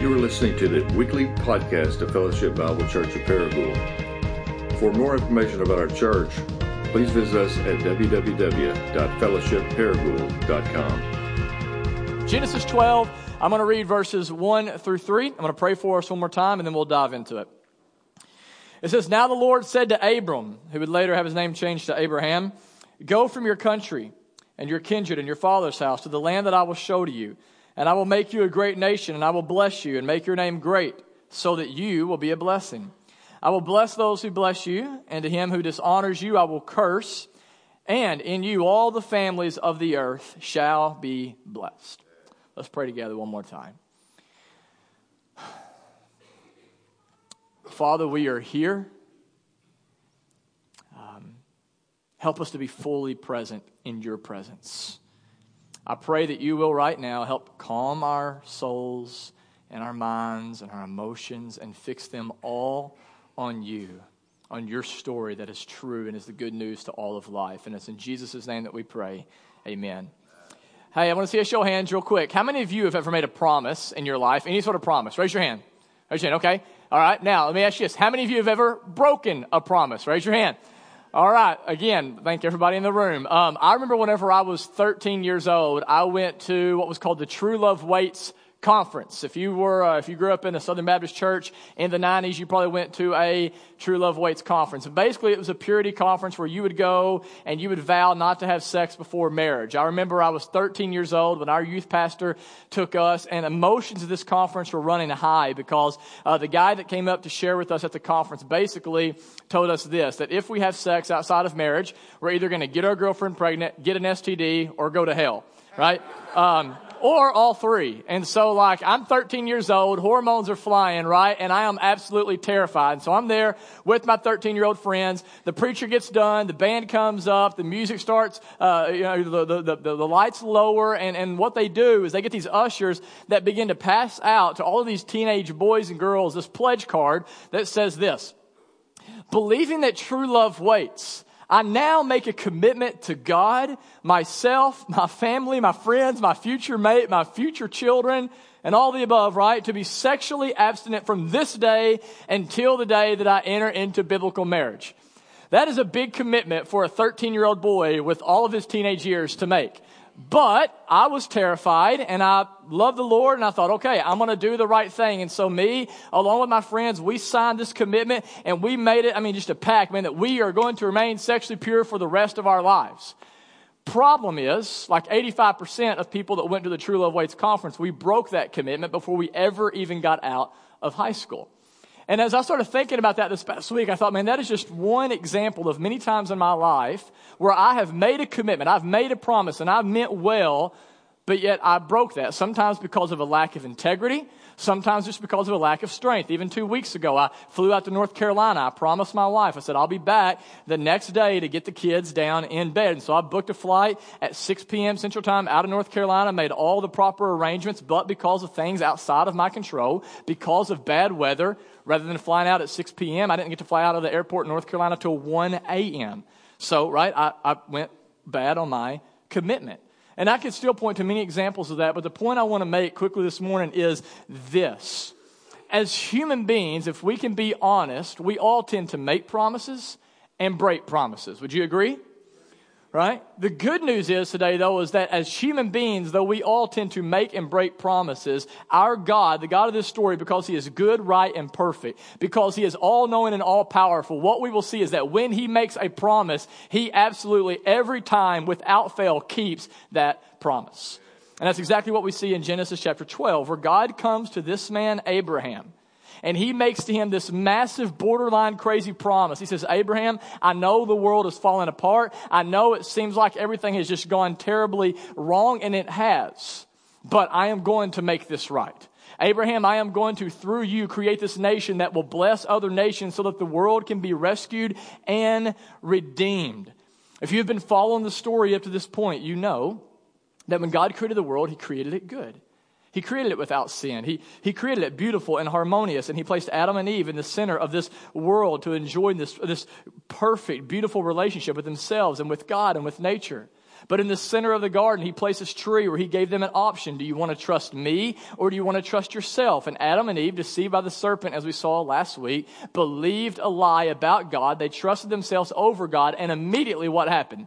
You are listening to the weekly podcast of Fellowship Bible Church of Paragould. For more information about our church, please visit us at www.fellowshipparagould.com. Genesis 12, I'm going to read verses 1 through 3. I'm going to pray for us one more time, and then we'll dive into it. It says, Now the Lord said to Abram, who would later have his name changed to Abraham, Go from your country and your kindred and your father's house to the land that I will show to you. And I will make you a great nation, and I will bless you and make your name great, so that you will be a blessing. I will bless those who bless you, and to him who dishonors you I will curse, and in you all the families of the earth shall be blessed. Let's pray together one more time. Father, we are here. Um, help us to be fully present in your presence. I pray that you will right now help calm our souls and our minds and our emotions and fix them all on you, on your story that is true and is the good news to all of life. And it's in Jesus' name that we pray. Amen. Hey, I want to see a show of hands real quick. How many of you have ever made a promise in your life? Any sort of promise? Raise your hand. Raise your hand, okay? All right, now let me ask you this. How many of you have ever broken a promise? Raise your hand. All right. Again, thank everybody in the room. Um, I remember whenever I was 13 years old, I went to what was called the True Love Waits conference. If you were, uh, if you grew up in a Southern Baptist church in the 90s, you probably went to a True Love Waits conference. And basically, it was a purity conference where you would go and you would vow not to have sex before marriage. I remember I was 13 years old when our youth pastor took us, and emotions of this conference were running high because uh, the guy that came up to share with us at the conference basically told us this that if we have sex outside of marriage, we're either going to get our girlfriend pregnant, get an STD, or go to hell, right? Um, or all three. And so, like, I'm 13 years old, hormones are flying, right? And I am absolutely terrified. So I'm there with my 13 year old friends. The preacher gets done, the band comes up, the music starts, uh, you know, the, the, the, the lights lower. And, and what they do is they get these ushers that begin to pass out to all of these teenage boys and girls this pledge card that says this Believing that true love waits I now make a commitment to God, myself, my family, my friends, my future mate, my future children, and all the above, right? To be sexually abstinent from this day until the day that I enter into biblical marriage. That is a big commitment for a 13 year old boy with all of his teenage years to make. But I was terrified and I loved the Lord and I thought, okay, I'm going to do the right thing. And so me, along with my friends, we signed this commitment and we made it, I mean, just a pact, man, that we are going to remain sexually pure for the rest of our lives. Problem is, like 85% of people that went to the True Love Waits conference, we broke that commitment before we ever even got out of high school. And as I started thinking about that this past week, I thought, man, that is just one example of many times in my life where I have made a commitment, I've made a promise, and I've meant well, but yet I broke that. Sometimes because of a lack of integrity, sometimes just because of a lack of strength. Even two weeks ago, I flew out to North Carolina. I promised my wife, I said, I'll be back the next day to get the kids down in bed. And so I booked a flight at 6 p.m. Central Time out of North Carolina, made all the proper arrangements, but because of things outside of my control, because of bad weather, rather than flying out at 6 p.m., I didn't get to fly out of the airport in North Carolina till 1 a.m. So, right, I, I went bad on my commitment. And I could still point to many examples of that, but the point I want to make quickly this morning is this. As human beings, if we can be honest, we all tend to make promises and break promises. Would you agree? Right? The good news is today, though, is that as human beings, though we all tend to make and break promises, our God, the God of this story, because He is good, right, and perfect, because He is all knowing and all powerful, what we will see is that when He makes a promise, He absolutely every time, without fail, keeps that promise. And that's exactly what we see in Genesis chapter 12, where God comes to this man, Abraham and he makes to him this massive, borderline crazy promise. He says, Abraham, I know the world is falling apart. I know it seems like everything has just gone terribly wrong, and it has. But I am going to make this right. Abraham, I am going to, through you, create this nation that will bless other nations so that the world can be rescued and redeemed. If you've been following the story up to this point, you know that when God created the world, He created it good. He created it without sin. He, he created it beautiful and harmonious, and He placed Adam and Eve in the center of this world to enjoy this, this perfect, beautiful relationship with themselves and with God and with nature. But in the center of the garden, he placed this tree where he gave them an option. Do you want to trust me or do you want to trust yourself? And Adam and Eve, deceived by the serpent, as we saw last week, believed a lie about God. They trusted themselves over God. And immediately what happened?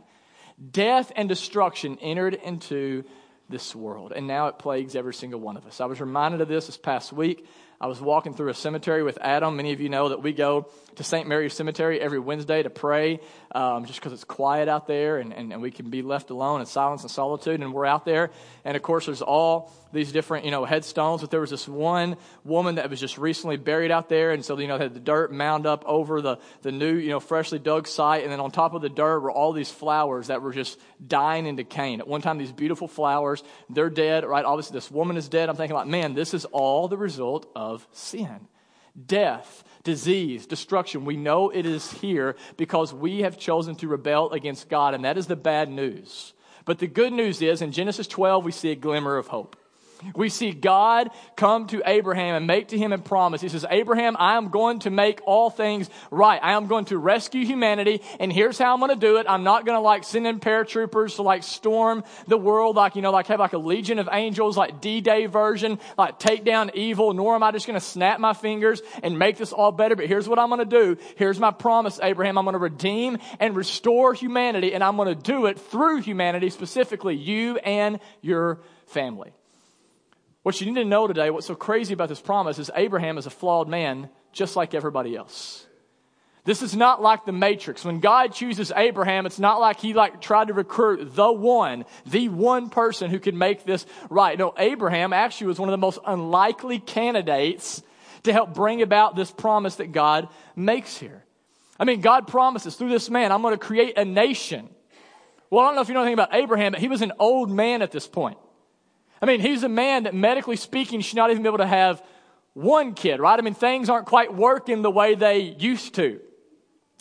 Death and destruction entered into this world. And now it plagues every single one of us. I was reminded of this this past week. I was walking through a cemetery with Adam. Many of you know that we go to St. Mary's Cemetery every Wednesday to pray um, just because it's quiet out there and, and, and we can be left alone in silence and solitude. And we're out there. And of course, there's all these different, you know, headstones. But there was this one woman that was just recently buried out there. And so, you know, had the dirt mound up over the, the new, you know, freshly dug site. And then on top of the dirt were all these flowers that were just dying and decaying. At one time, these beautiful flowers, they're dead, right? Obviously, this woman is dead. I'm thinking like, man, this is all the result of sin. Death, disease, destruction. We know it is here because we have chosen to rebel against God, and that is the bad news. But the good news is in Genesis 12, we see a glimmer of hope. We see God come to Abraham and make to him a promise. He says, Abraham, I am going to make all things right. I am going to rescue humanity, and here's how I'm going to do it. I'm not going to like send in paratroopers to like storm the world, like, you know, like have like a legion of angels, like D-Day version, like take down evil, nor am I just going to snap my fingers and make this all better. But here's what I'm going to do. Here's my promise, Abraham. I'm going to redeem and restore humanity, and I'm going to do it through humanity, specifically you and your family. What you need to know today, what's so crazy about this promise is Abraham is a flawed man just like everybody else. This is not like the matrix. When God chooses Abraham, it's not like he like tried to recruit the one, the one person who could make this right. No, Abraham actually was one of the most unlikely candidates to help bring about this promise that God makes here. I mean, God promises through this man, I'm going to create a nation. Well, I don't know if you know anything about Abraham, but he was an old man at this point. I mean, he's a man that medically speaking should not even be able to have one kid, right? I mean, things aren't quite working the way they used to.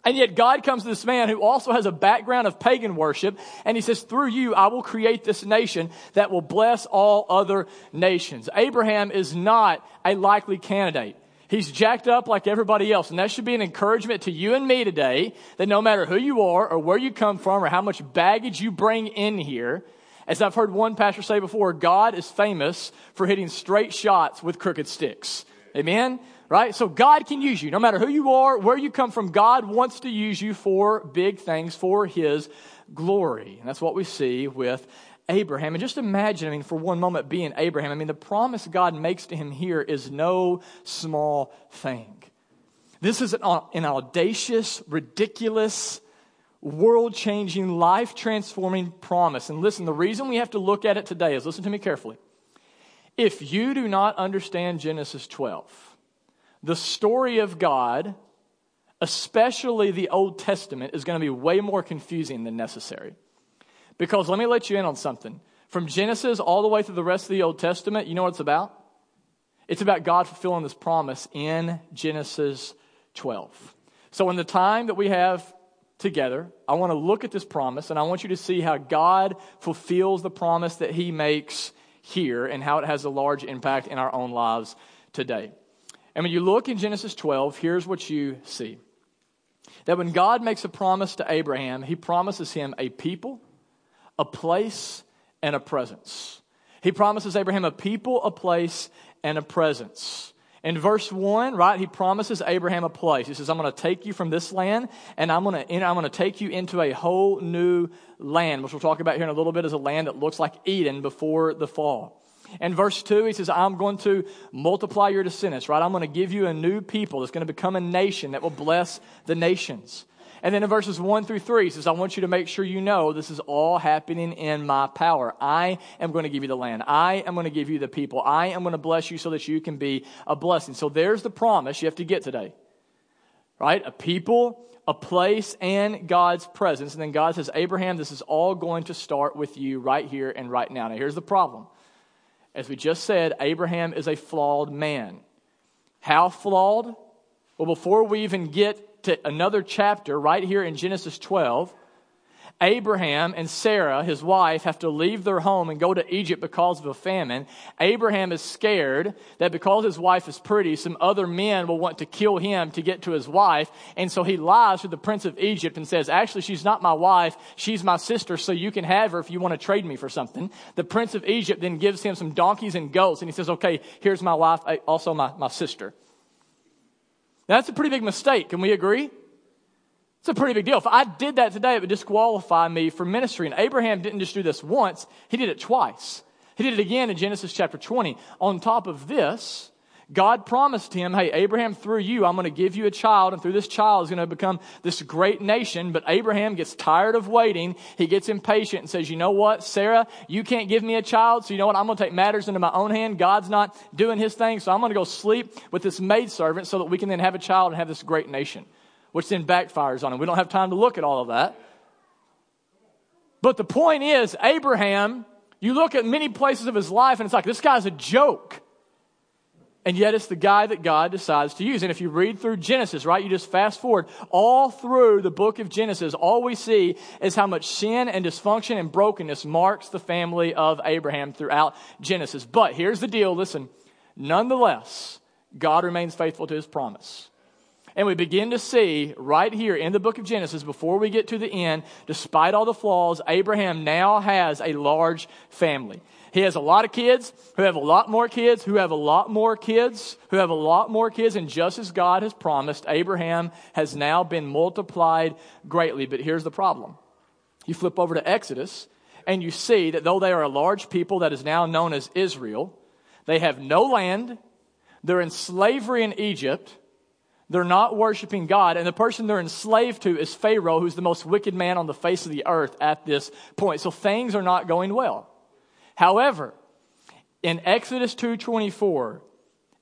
And yet God comes to this man who also has a background of pagan worship, and he says, through you, I will create this nation that will bless all other nations. Abraham is not a likely candidate. He's jacked up like everybody else. And that should be an encouragement to you and me today that no matter who you are or where you come from or how much baggage you bring in here, as I've heard one pastor say before, God is famous for hitting straight shots with crooked sticks. Amen? Right? So God can use you. No matter who you are, where you come from, God wants to use you for big things, for His glory. And that's what we see with Abraham. And just imagine, I mean, for one moment being Abraham, I mean, the promise God makes to him here is no small thing. This is an, an audacious, ridiculous, world changing, life transforming promise. And listen, the reason we have to look at it today is listen to me carefully. If you do not understand Genesis 12, the story of God, especially the Old Testament, is going to be way more confusing than necessary. Because let me let you in on something. From Genesis all the way through the rest of the Old Testament, you know what it's about? It's about God fulfilling this promise in Genesis 12. So, in the time that we have together. I want to look at this promise and I want you to see how God fulfills the promise that He makes here and how it has a large impact in our own lives today. And when you look in Genesis 12, here's what you see that when God makes a promise to Abraham, He promises him a people, a place, and a presence. He promises Abraham a people, a place, and a presence. In verse 1, right, he promises Abraham a place. He says, I'm going to take you from this land and I'm going, to, I'm going to take you into a whole new land, which we'll talk about here in a little bit as a land that looks like Eden before the fall. In verse 2, he says, I'm going to multiply your descendants, right? I'm going to give you a new people that's going to become a nation that will bless the nations. And then in verses 1 through 3, he says, I want you to make sure you know this is all happening in my power. I am going to give you the land. I am going to give you the people. I am going to bless you so that you can be a blessing. So there's the promise you have to get today. Right? A people, a place, and God's presence. And then God says, Abraham, this is all going to start with you right here and right now. Now, here's the problem. As we just said, Abraham is a flawed man. How flawed? Well, before we even get to another chapter right here in Genesis 12, Abraham and Sarah, his wife, have to leave their home and go to Egypt because of a famine. Abraham is scared that because his wife is pretty, some other men will want to kill him to get to his wife. And so he lies to the prince of Egypt and says, actually, she's not my wife. She's my sister, so you can have her if you want to trade me for something. The prince of Egypt then gives him some donkeys and goats. And he says, okay, here's my wife, also my, my sister. Now, that's a pretty big mistake. Can we agree? It's a pretty big deal. If I did that today, it would disqualify me from ministry. And Abraham didn't just do this once, he did it twice. He did it again in Genesis chapter 20. On top of this, God promised him, Hey, Abraham, through you, I'm going to give you a child, and through this child is going to become this great nation. But Abraham gets tired of waiting. He gets impatient and says, You know what, Sarah, you can't give me a child, so you know what? I'm going to take matters into my own hand. God's not doing his thing, so I'm going to go sleep with this maidservant so that we can then have a child and have this great nation which then backfires on him. We don't have time to look at all of that. But the point is, Abraham, you look at many places of his life and it's like, this guy's a joke. And yet it's the guy that God decides to use. And if you read through Genesis, right, you just fast forward all through the book of Genesis, all we see is how much sin and dysfunction and brokenness marks the family of Abraham throughout Genesis. But here's the deal listen, nonetheless, God remains faithful to his promise. And we begin to see right here in the book of Genesis, before we get to the end, despite all the flaws, Abraham now has a large family. He has a lot of kids who have a lot more kids, who have a lot more kids, who have a lot more kids. And just as God has promised, Abraham has now been multiplied greatly. But here's the problem you flip over to Exodus, and you see that though they are a large people that is now known as Israel, they have no land, they're in slavery in Egypt. They're not worshiping God, and the person they're enslaved to is Pharaoh, who's the most wicked man on the face of the earth at this point. So things are not going well. However, in Exodus 2:24,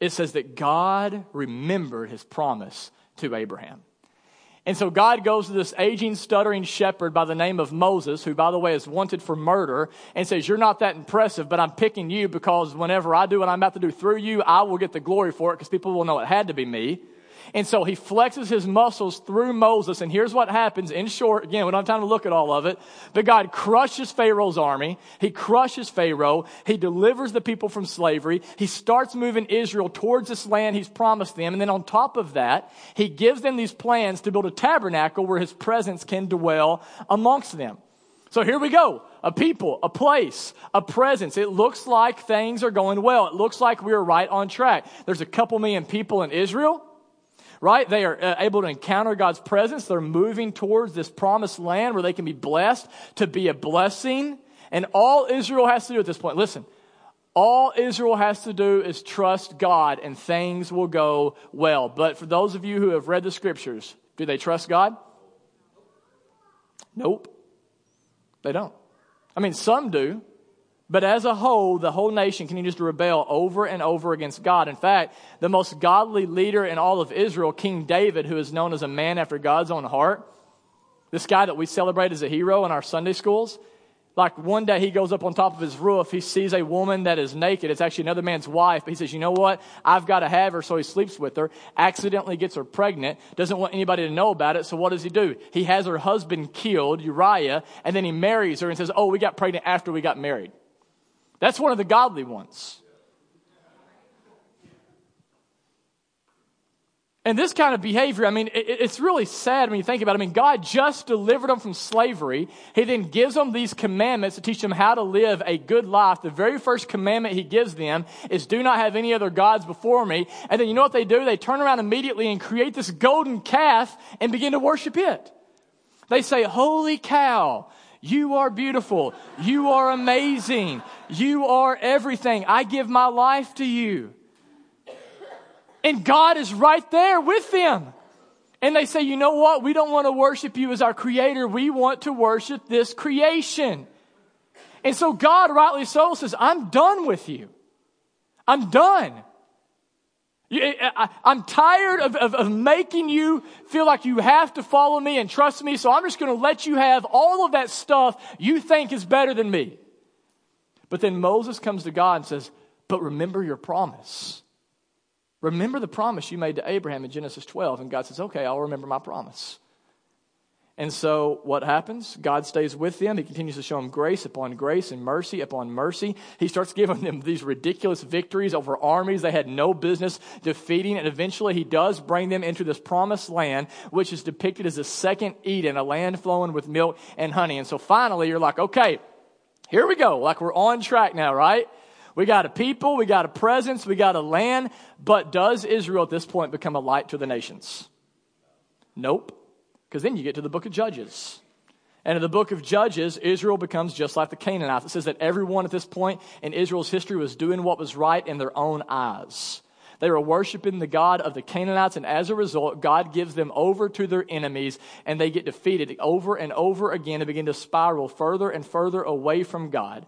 it says that God remembered his promise to Abraham. And so God goes to this aging, stuttering shepherd by the name of Moses, who, by the way, is wanted for murder, and says, You're not that impressive, but I'm picking you because whenever I do what I'm about to do through you, I will get the glory for it because people will know it had to be me. And so he flexes his muscles through Moses. And here's what happens in short. Again, we don't have time to look at all of it. But God crushes Pharaoh's army. He crushes Pharaoh. He delivers the people from slavery. He starts moving Israel towards this land he's promised them. And then on top of that, he gives them these plans to build a tabernacle where his presence can dwell amongst them. So here we go. A people, a place, a presence. It looks like things are going well. It looks like we're right on track. There's a couple million people in Israel right? They are uh, able to encounter God's presence. They're moving towards this promised land where they can be blessed to be a blessing. And all Israel has to do at this point, listen, all Israel has to do is trust God and things will go well. But for those of you who have read the scriptures, do they trust God? Nope. They don't. I mean, some do. But as a whole, the whole nation continues to rebel over and over against God. In fact, the most godly leader in all of Israel, King David, who is known as a man after God's own heart, this guy that we celebrate as a hero in our Sunday schools, like one day he goes up on top of his roof, he sees a woman that is naked. It's actually another man's wife, but he says, You know what? I've got to have her, so he sleeps with her, accidentally gets her pregnant, doesn't want anybody to know about it, so what does he do? He has her husband killed, Uriah, and then he marries her and says, Oh, we got pregnant after we got married. That's one of the godly ones. And this kind of behavior, I mean, it's really sad when you think about it. I mean, God just delivered them from slavery. He then gives them these commandments to teach them how to live a good life. The very first commandment He gives them is do not have any other gods before me. And then you know what they do? They turn around immediately and create this golden calf and begin to worship it. They say, Holy cow, you are beautiful. You are amazing. You are everything. I give my life to you. And God is right there with them. And they say, you know what? We don't want to worship you as our creator. We want to worship this creation. And so God, rightly so, says, I'm done with you. I'm done. I, am tired of, of, of, making you feel like you have to follow me and trust me, so I'm just going to let you have all of that stuff you think is better than me. But then Moses comes to God and says, But remember your promise. Remember the promise you made to Abraham in Genesis 12. And God says, Okay, I'll remember my promise. And so, what happens? God stays with them. He continues to show them grace upon grace and mercy upon mercy. He starts giving them these ridiculous victories over armies they had no business defeating. And eventually, He does bring them into this promised land, which is depicted as a second Eden, a land flowing with milk and honey. And so, finally, you're like, okay, here we go. Like we're on track now, right? We got a people, we got a presence, we got a land. But does Israel at this point become a light to the nations? Nope. Because then you get to the book of Judges. And in the book of Judges, Israel becomes just like the Canaanites. It says that everyone at this point in Israel's history was doing what was right in their own eyes. They were worshiping the God of the Canaanites, and as a result, God gives them over to their enemies, and they get defeated over and over again and begin to spiral further and further away from God.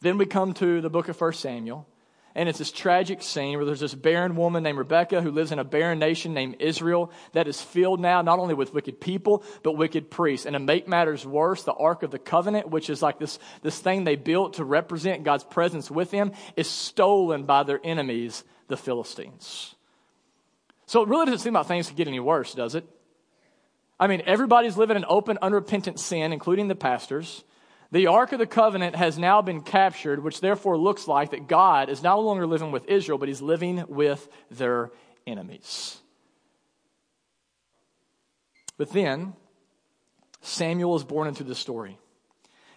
Then we come to the book of 1 Samuel. And it's this tragic scene where there's this barren woman named Rebecca who lives in a barren nation named Israel that is filled now not only with wicked people, but wicked priests. And to make matters worse, the Ark of the Covenant, which is like this, this thing they built to represent God's presence with them, is stolen by their enemies, the Philistines. So it really doesn't seem like things could get any worse, does it? I mean, everybody's living in open, unrepentant sin, including the pastors. The Ark of the Covenant has now been captured, which therefore looks like that God is no longer living with Israel, but he's living with their enemies. But then, Samuel is born into the story.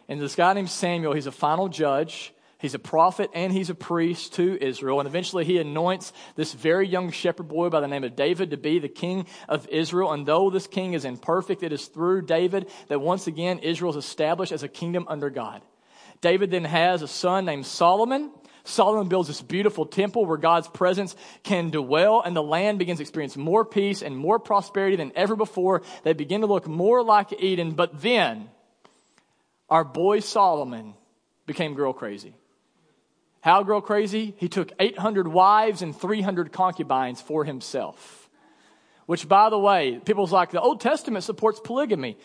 And this guy named Samuel, he's a final judge. He's a prophet and he's a priest to Israel. And eventually he anoints this very young shepherd boy by the name of David to be the king of Israel. And though this king is imperfect, it is through David that once again Israel is established as a kingdom under God. David then has a son named Solomon. Solomon builds this beautiful temple where God's presence can dwell, and the land begins to experience more peace and more prosperity than ever before. They begin to look more like Eden. But then, our boy Solomon became girl crazy. How grow crazy? He took 800 wives and 300 concubines for himself. Which, by the way, people's like, the Old Testament supports polygamy.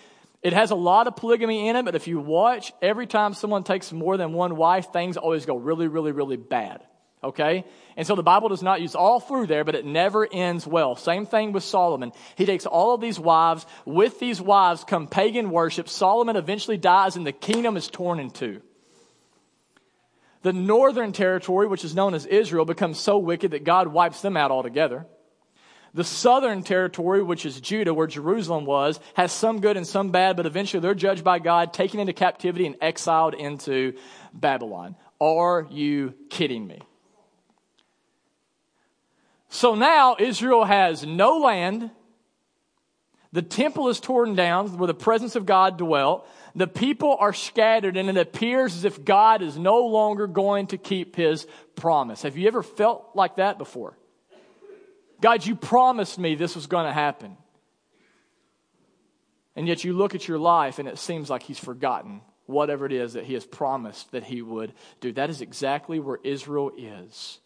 It has a lot of polygamy in it, but if you watch, every time someone takes more than one wife, things always go really, really, really bad. Okay? And so the Bible does not use all through there, but it never ends well. Same thing with Solomon. He takes all of these wives. With these wives come pagan worship. Solomon eventually dies and the kingdom is torn in two. The northern territory, which is known as Israel, becomes so wicked that God wipes them out altogether. The southern territory, which is Judah, where Jerusalem was, has some good and some bad, but eventually they're judged by God, taken into captivity, and exiled into Babylon. Are you kidding me? So now Israel has no land. The temple is torn down where the presence of God dwelt the people are scattered, and it appears as if God is no longer going to keep his promise. Have you ever felt like that before? God, you promised me this was going to happen. And yet you look at your life and it seems like he's forgotten whatever it is that he has promised that he would do. That is exactly where Israel is.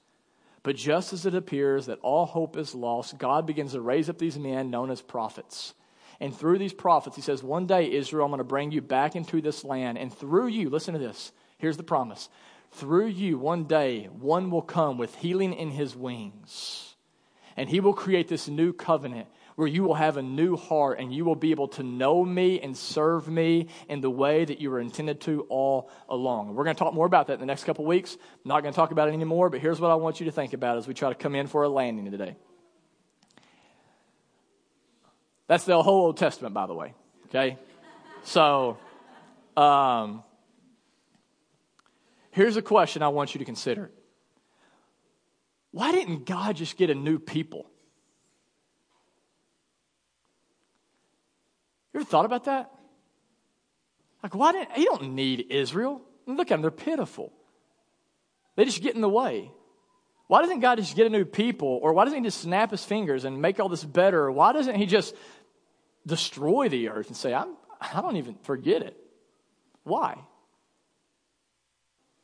But just as it appears that all hope is lost, God begins to raise up these men known as prophets. And through these prophets, he says, One day, Israel, I'm going to bring you back into this land. And through you, listen to this. Here's the promise. Through you, one day, one will come with healing in his wings. And he will create this new covenant where you will have a new heart and you will be able to know me and serve me in the way that you were intended to all along. We're going to talk more about that in the next couple weeks. I'm not going to talk about it anymore, but here's what I want you to think about as we try to come in for a landing today. That's the whole Old Testament, by the way. Okay? So, um, here's a question I want you to consider Why didn't God just get a new people? You ever thought about that? Like, why didn't, he don't need Israel. Look at them, they're pitiful. They just get in the way. Why doesn't God just get a new people? Or why doesn't he just snap his fingers and make all this better? Why doesn't he just destroy the earth and say, I'm, I don't even forget it. Why?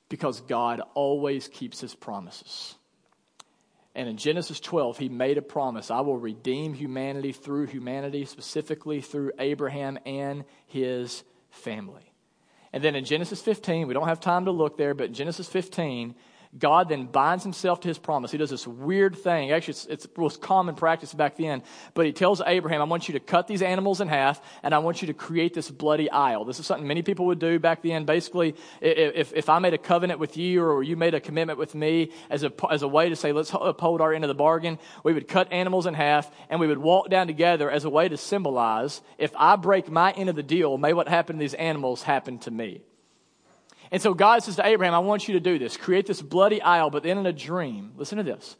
Because God always keeps his promises. And in Genesis 12, he made a promise I will redeem humanity through humanity, specifically through Abraham and his family. And then in Genesis 15, we don't have time to look there, but in Genesis 15, God then binds himself to his promise. He does this weird thing. Actually, it's, it was common practice back then. But he tells Abraham, I want you to cut these animals in half, and I want you to create this bloody aisle. This is something many people would do back then. Basically, if, if I made a covenant with you or you made a commitment with me as a, as a way to say, let's uphold our end of the bargain, we would cut animals in half, and we would walk down together as a way to symbolize, if I break my end of the deal, may what happened to these animals happen to me. And so God says to Abraham, I want you to do this. Create this bloody aisle, but then in a dream, listen to this.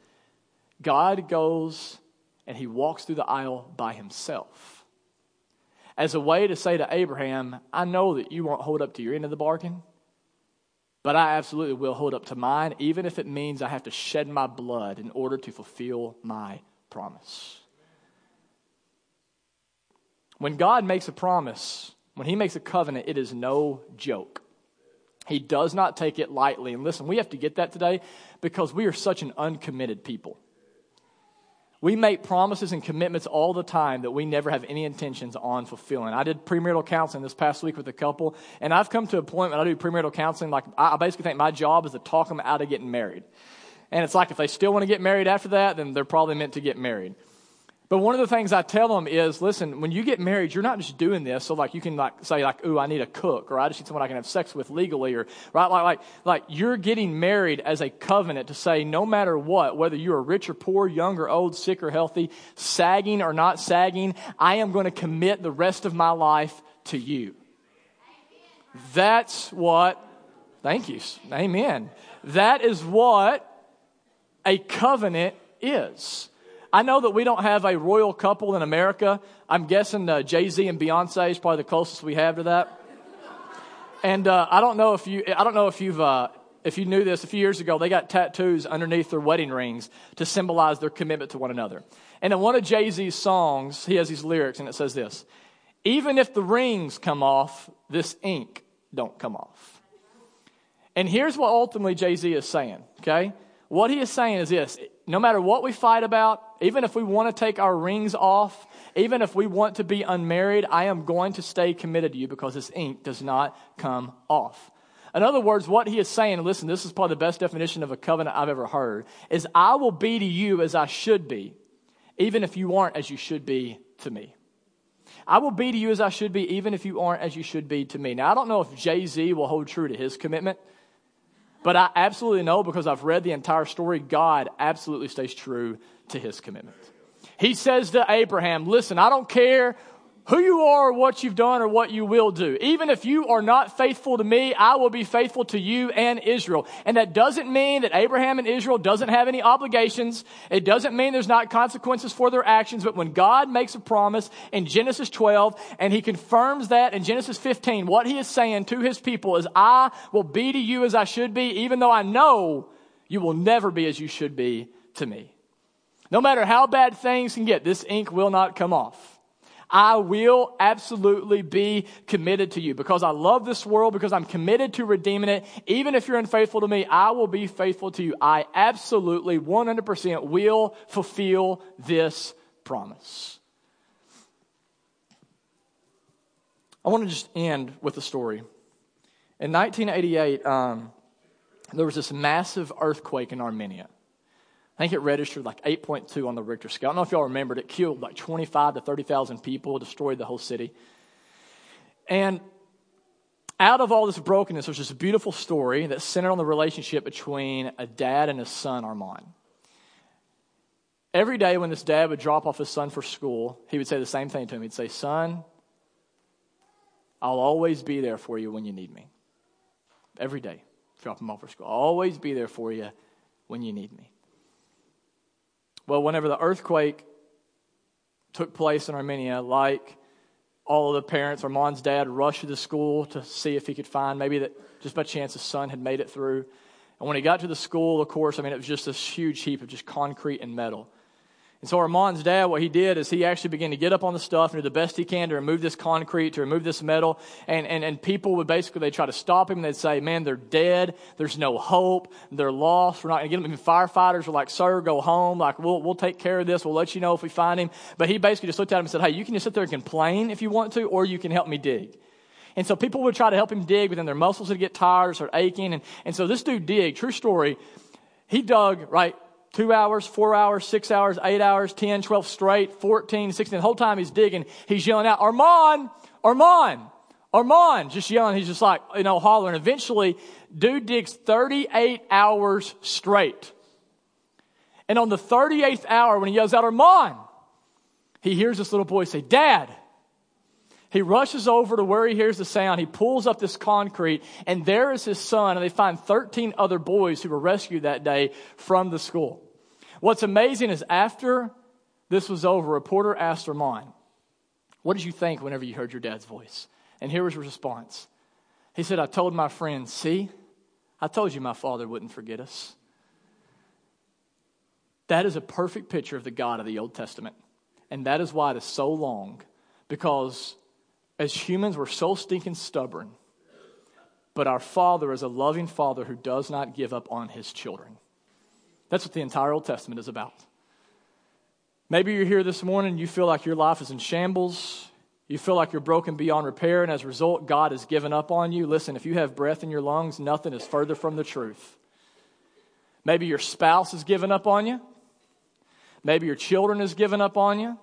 God goes and he walks through the aisle by himself as a way to say to Abraham, I know that you won't hold up to your end of the bargain, but I absolutely will hold up to mine, even if it means I have to shed my blood in order to fulfill my promise. When God makes a promise, when he makes a covenant, it is no joke. He does not take it lightly. And listen, we have to get that today because we are such an uncommitted people. We make promises and commitments all the time that we never have any intentions on fulfilling. I did premarital counseling this past week with a couple, and I've come to a point when I do premarital counseling, like I basically think my job is to talk them out of getting married. And it's like if they still want to get married after that, then they're probably meant to get married. But one of the things I tell them is, listen, when you get married, you're not just doing this so like you can like say like, ooh, I need a cook, or I just need someone I can have sex with legally, or right, like like like you're getting married as a covenant to say, no matter what, whether you are rich or poor, young or old, sick or healthy, sagging or not sagging, I am going to commit the rest of my life to you. That's what. Thank you. Amen. That is what a covenant is. I know that we don't have a royal couple in America. I'm guessing uh, Jay Z and Beyonce is probably the closest we have to that. And uh, I don't know if you, I don't know if you've, uh, if you knew this a few years ago, they got tattoos underneath their wedding rings to symbolize their commitment to one another. And in one of Jay Z's songs, he has these lyrics, and it says this: "Even if the rings come off, this ink don't come off." And here's what ultimately Jay Z is saying. Okay, what he is saying is this: no matter what we fight about, even if we want to take our rings off, even if we want to be unmarried, I am going to stay committed to you because this ink does not come off. In other words, what he is saying, listen, this is probably the best definition of a covenant I've ever heard, is I will be to you as I should be, even if you aren't as you should be to me. I will be to you as I should be, even if you aren't as you should be to me. Now, I don't know if Jay Z will hold true to his commitment. But I absolutely know because I've read the entire story, God absolutely stays true to his commitment. He says to Abraham, Listen, I don't care who you are what you've done or what you will do. Even if you are not faithful to me, I will be faithful to you and Israel. And that doesn't mean that Abraham and Israel doesn't have any obligations. It doesn't mean there's not consequences for their actions. But when God makes a promise in Genesis 12 and he confirms that in Genesis 15, what he is saying to his people is, I will be to you as I should be, even though I know you will never be as you should be to me. No matter how bad things can get, this ink will not come off. I will absolutely be committed to you because I love this world, because I'm committed to redeeming it. Even if you're unfaithful to me, I will be faithful to you. I absolutely 100% will fulfill this promise. I want to just end with a story. In 1988, um, there was this massive earthquake in Armenia. I think it registered like 8.2 on the Richter scale. I don't know if y'all remembered. It killed like 25 to 30,000 people, destroyed the whole city. And out of all this brokenness, there's this beautiful story that centered on the relationship between a dad and his son, Armand. Every day when this dad would drop off his son for school, he would say the same thing to him. He'd say, Son, I'll always be there for you when you need me. Every day, drop him off for school. I'll always be there for you when you need me. Well, whenever the earthquake took place in Armenia, like all of the parents, Armand's dad rushed to the school to see if he could find maybe that just by chance his son had made it through. And when he got to the school, of course, I mean, it was just this huge heap of just concrete and metal. And so Armand's dad, what he did is he actually began to get up on the stuff and do the best he can to remove this concrete, to remove this metal. And, and, and people would basically, they'd try to stop him. They'd say, man, they're dead. There's no hope. They're lost. We're not going to get them. Even firefighters were like, sir, go home. Like, we'll, we'll take care of this. We'll let you know if we find him. But he basically just looked at him and said, hey, you can just sit there and complain if you want to, or you can help me dig. And so people would try to help him dig, but then their muscles would get tired or start aching. And, and so this dude dig, true story, he dug, right, two hours, four hours, six hours, eight hours, 10, 12 straight, 14, 16. The whole time he's digging, he's yelling out, Armand, Armand, Armand, just yelling. He's just like, you know, hollering. Eventually, dude digs 38 hours straight. And on the 38th hour, when he yells out, Armand, he hears this little boy say, Dad. He rushes over to where he hears the sound. He pulls up this concrete, and there is his son, and they find 13 other boys who were rescued that day from the school. What's amazing is after this was over, a reporter asked Armand, What did you think whenever you heard your dad's voice? And here was his response. He said, I told my friends, see, I told you my father wouldn't forget us. That is a perfect picture of the God of the Old Testament. And that is why it is so long, because as humans, we're so stinking stubborn. But our Father is a loving Father who does not give up on his children. That's what the entire Old Testament is about. Maybe you're here this morning, you feel like your life is in shambles. You feel like you're broken beyond repair, and as a result, God has given up on you. Listen, if you have breath in your lungs, nothing is further from the truth. Maybe your spouse has given up on you. Maybe your children has given up on you.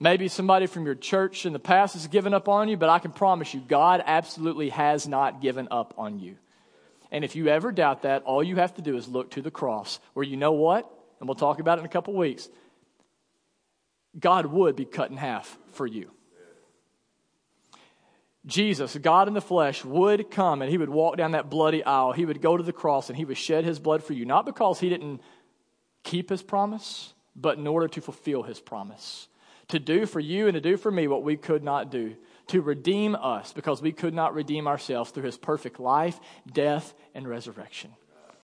Maybe somebody from your church in the past has given up on you, but I can promise you, God absolutely has not given up on you. And if you ever doubt that, all you have to do is look to the cross, where you know what? And we'll talk about it in a couple weeks. God would be cut in half for you. Jesus, God in the flesh, would come and he would walk down that bloody aisle. He would go to the cross and he would shed his blood for you, not because he didn't keep his promise, but in order to fulfill his promise. To do for you and to do for me what we could not do. To redeem us because we could not redeem ourselves through his perfect life, death, and resurrection.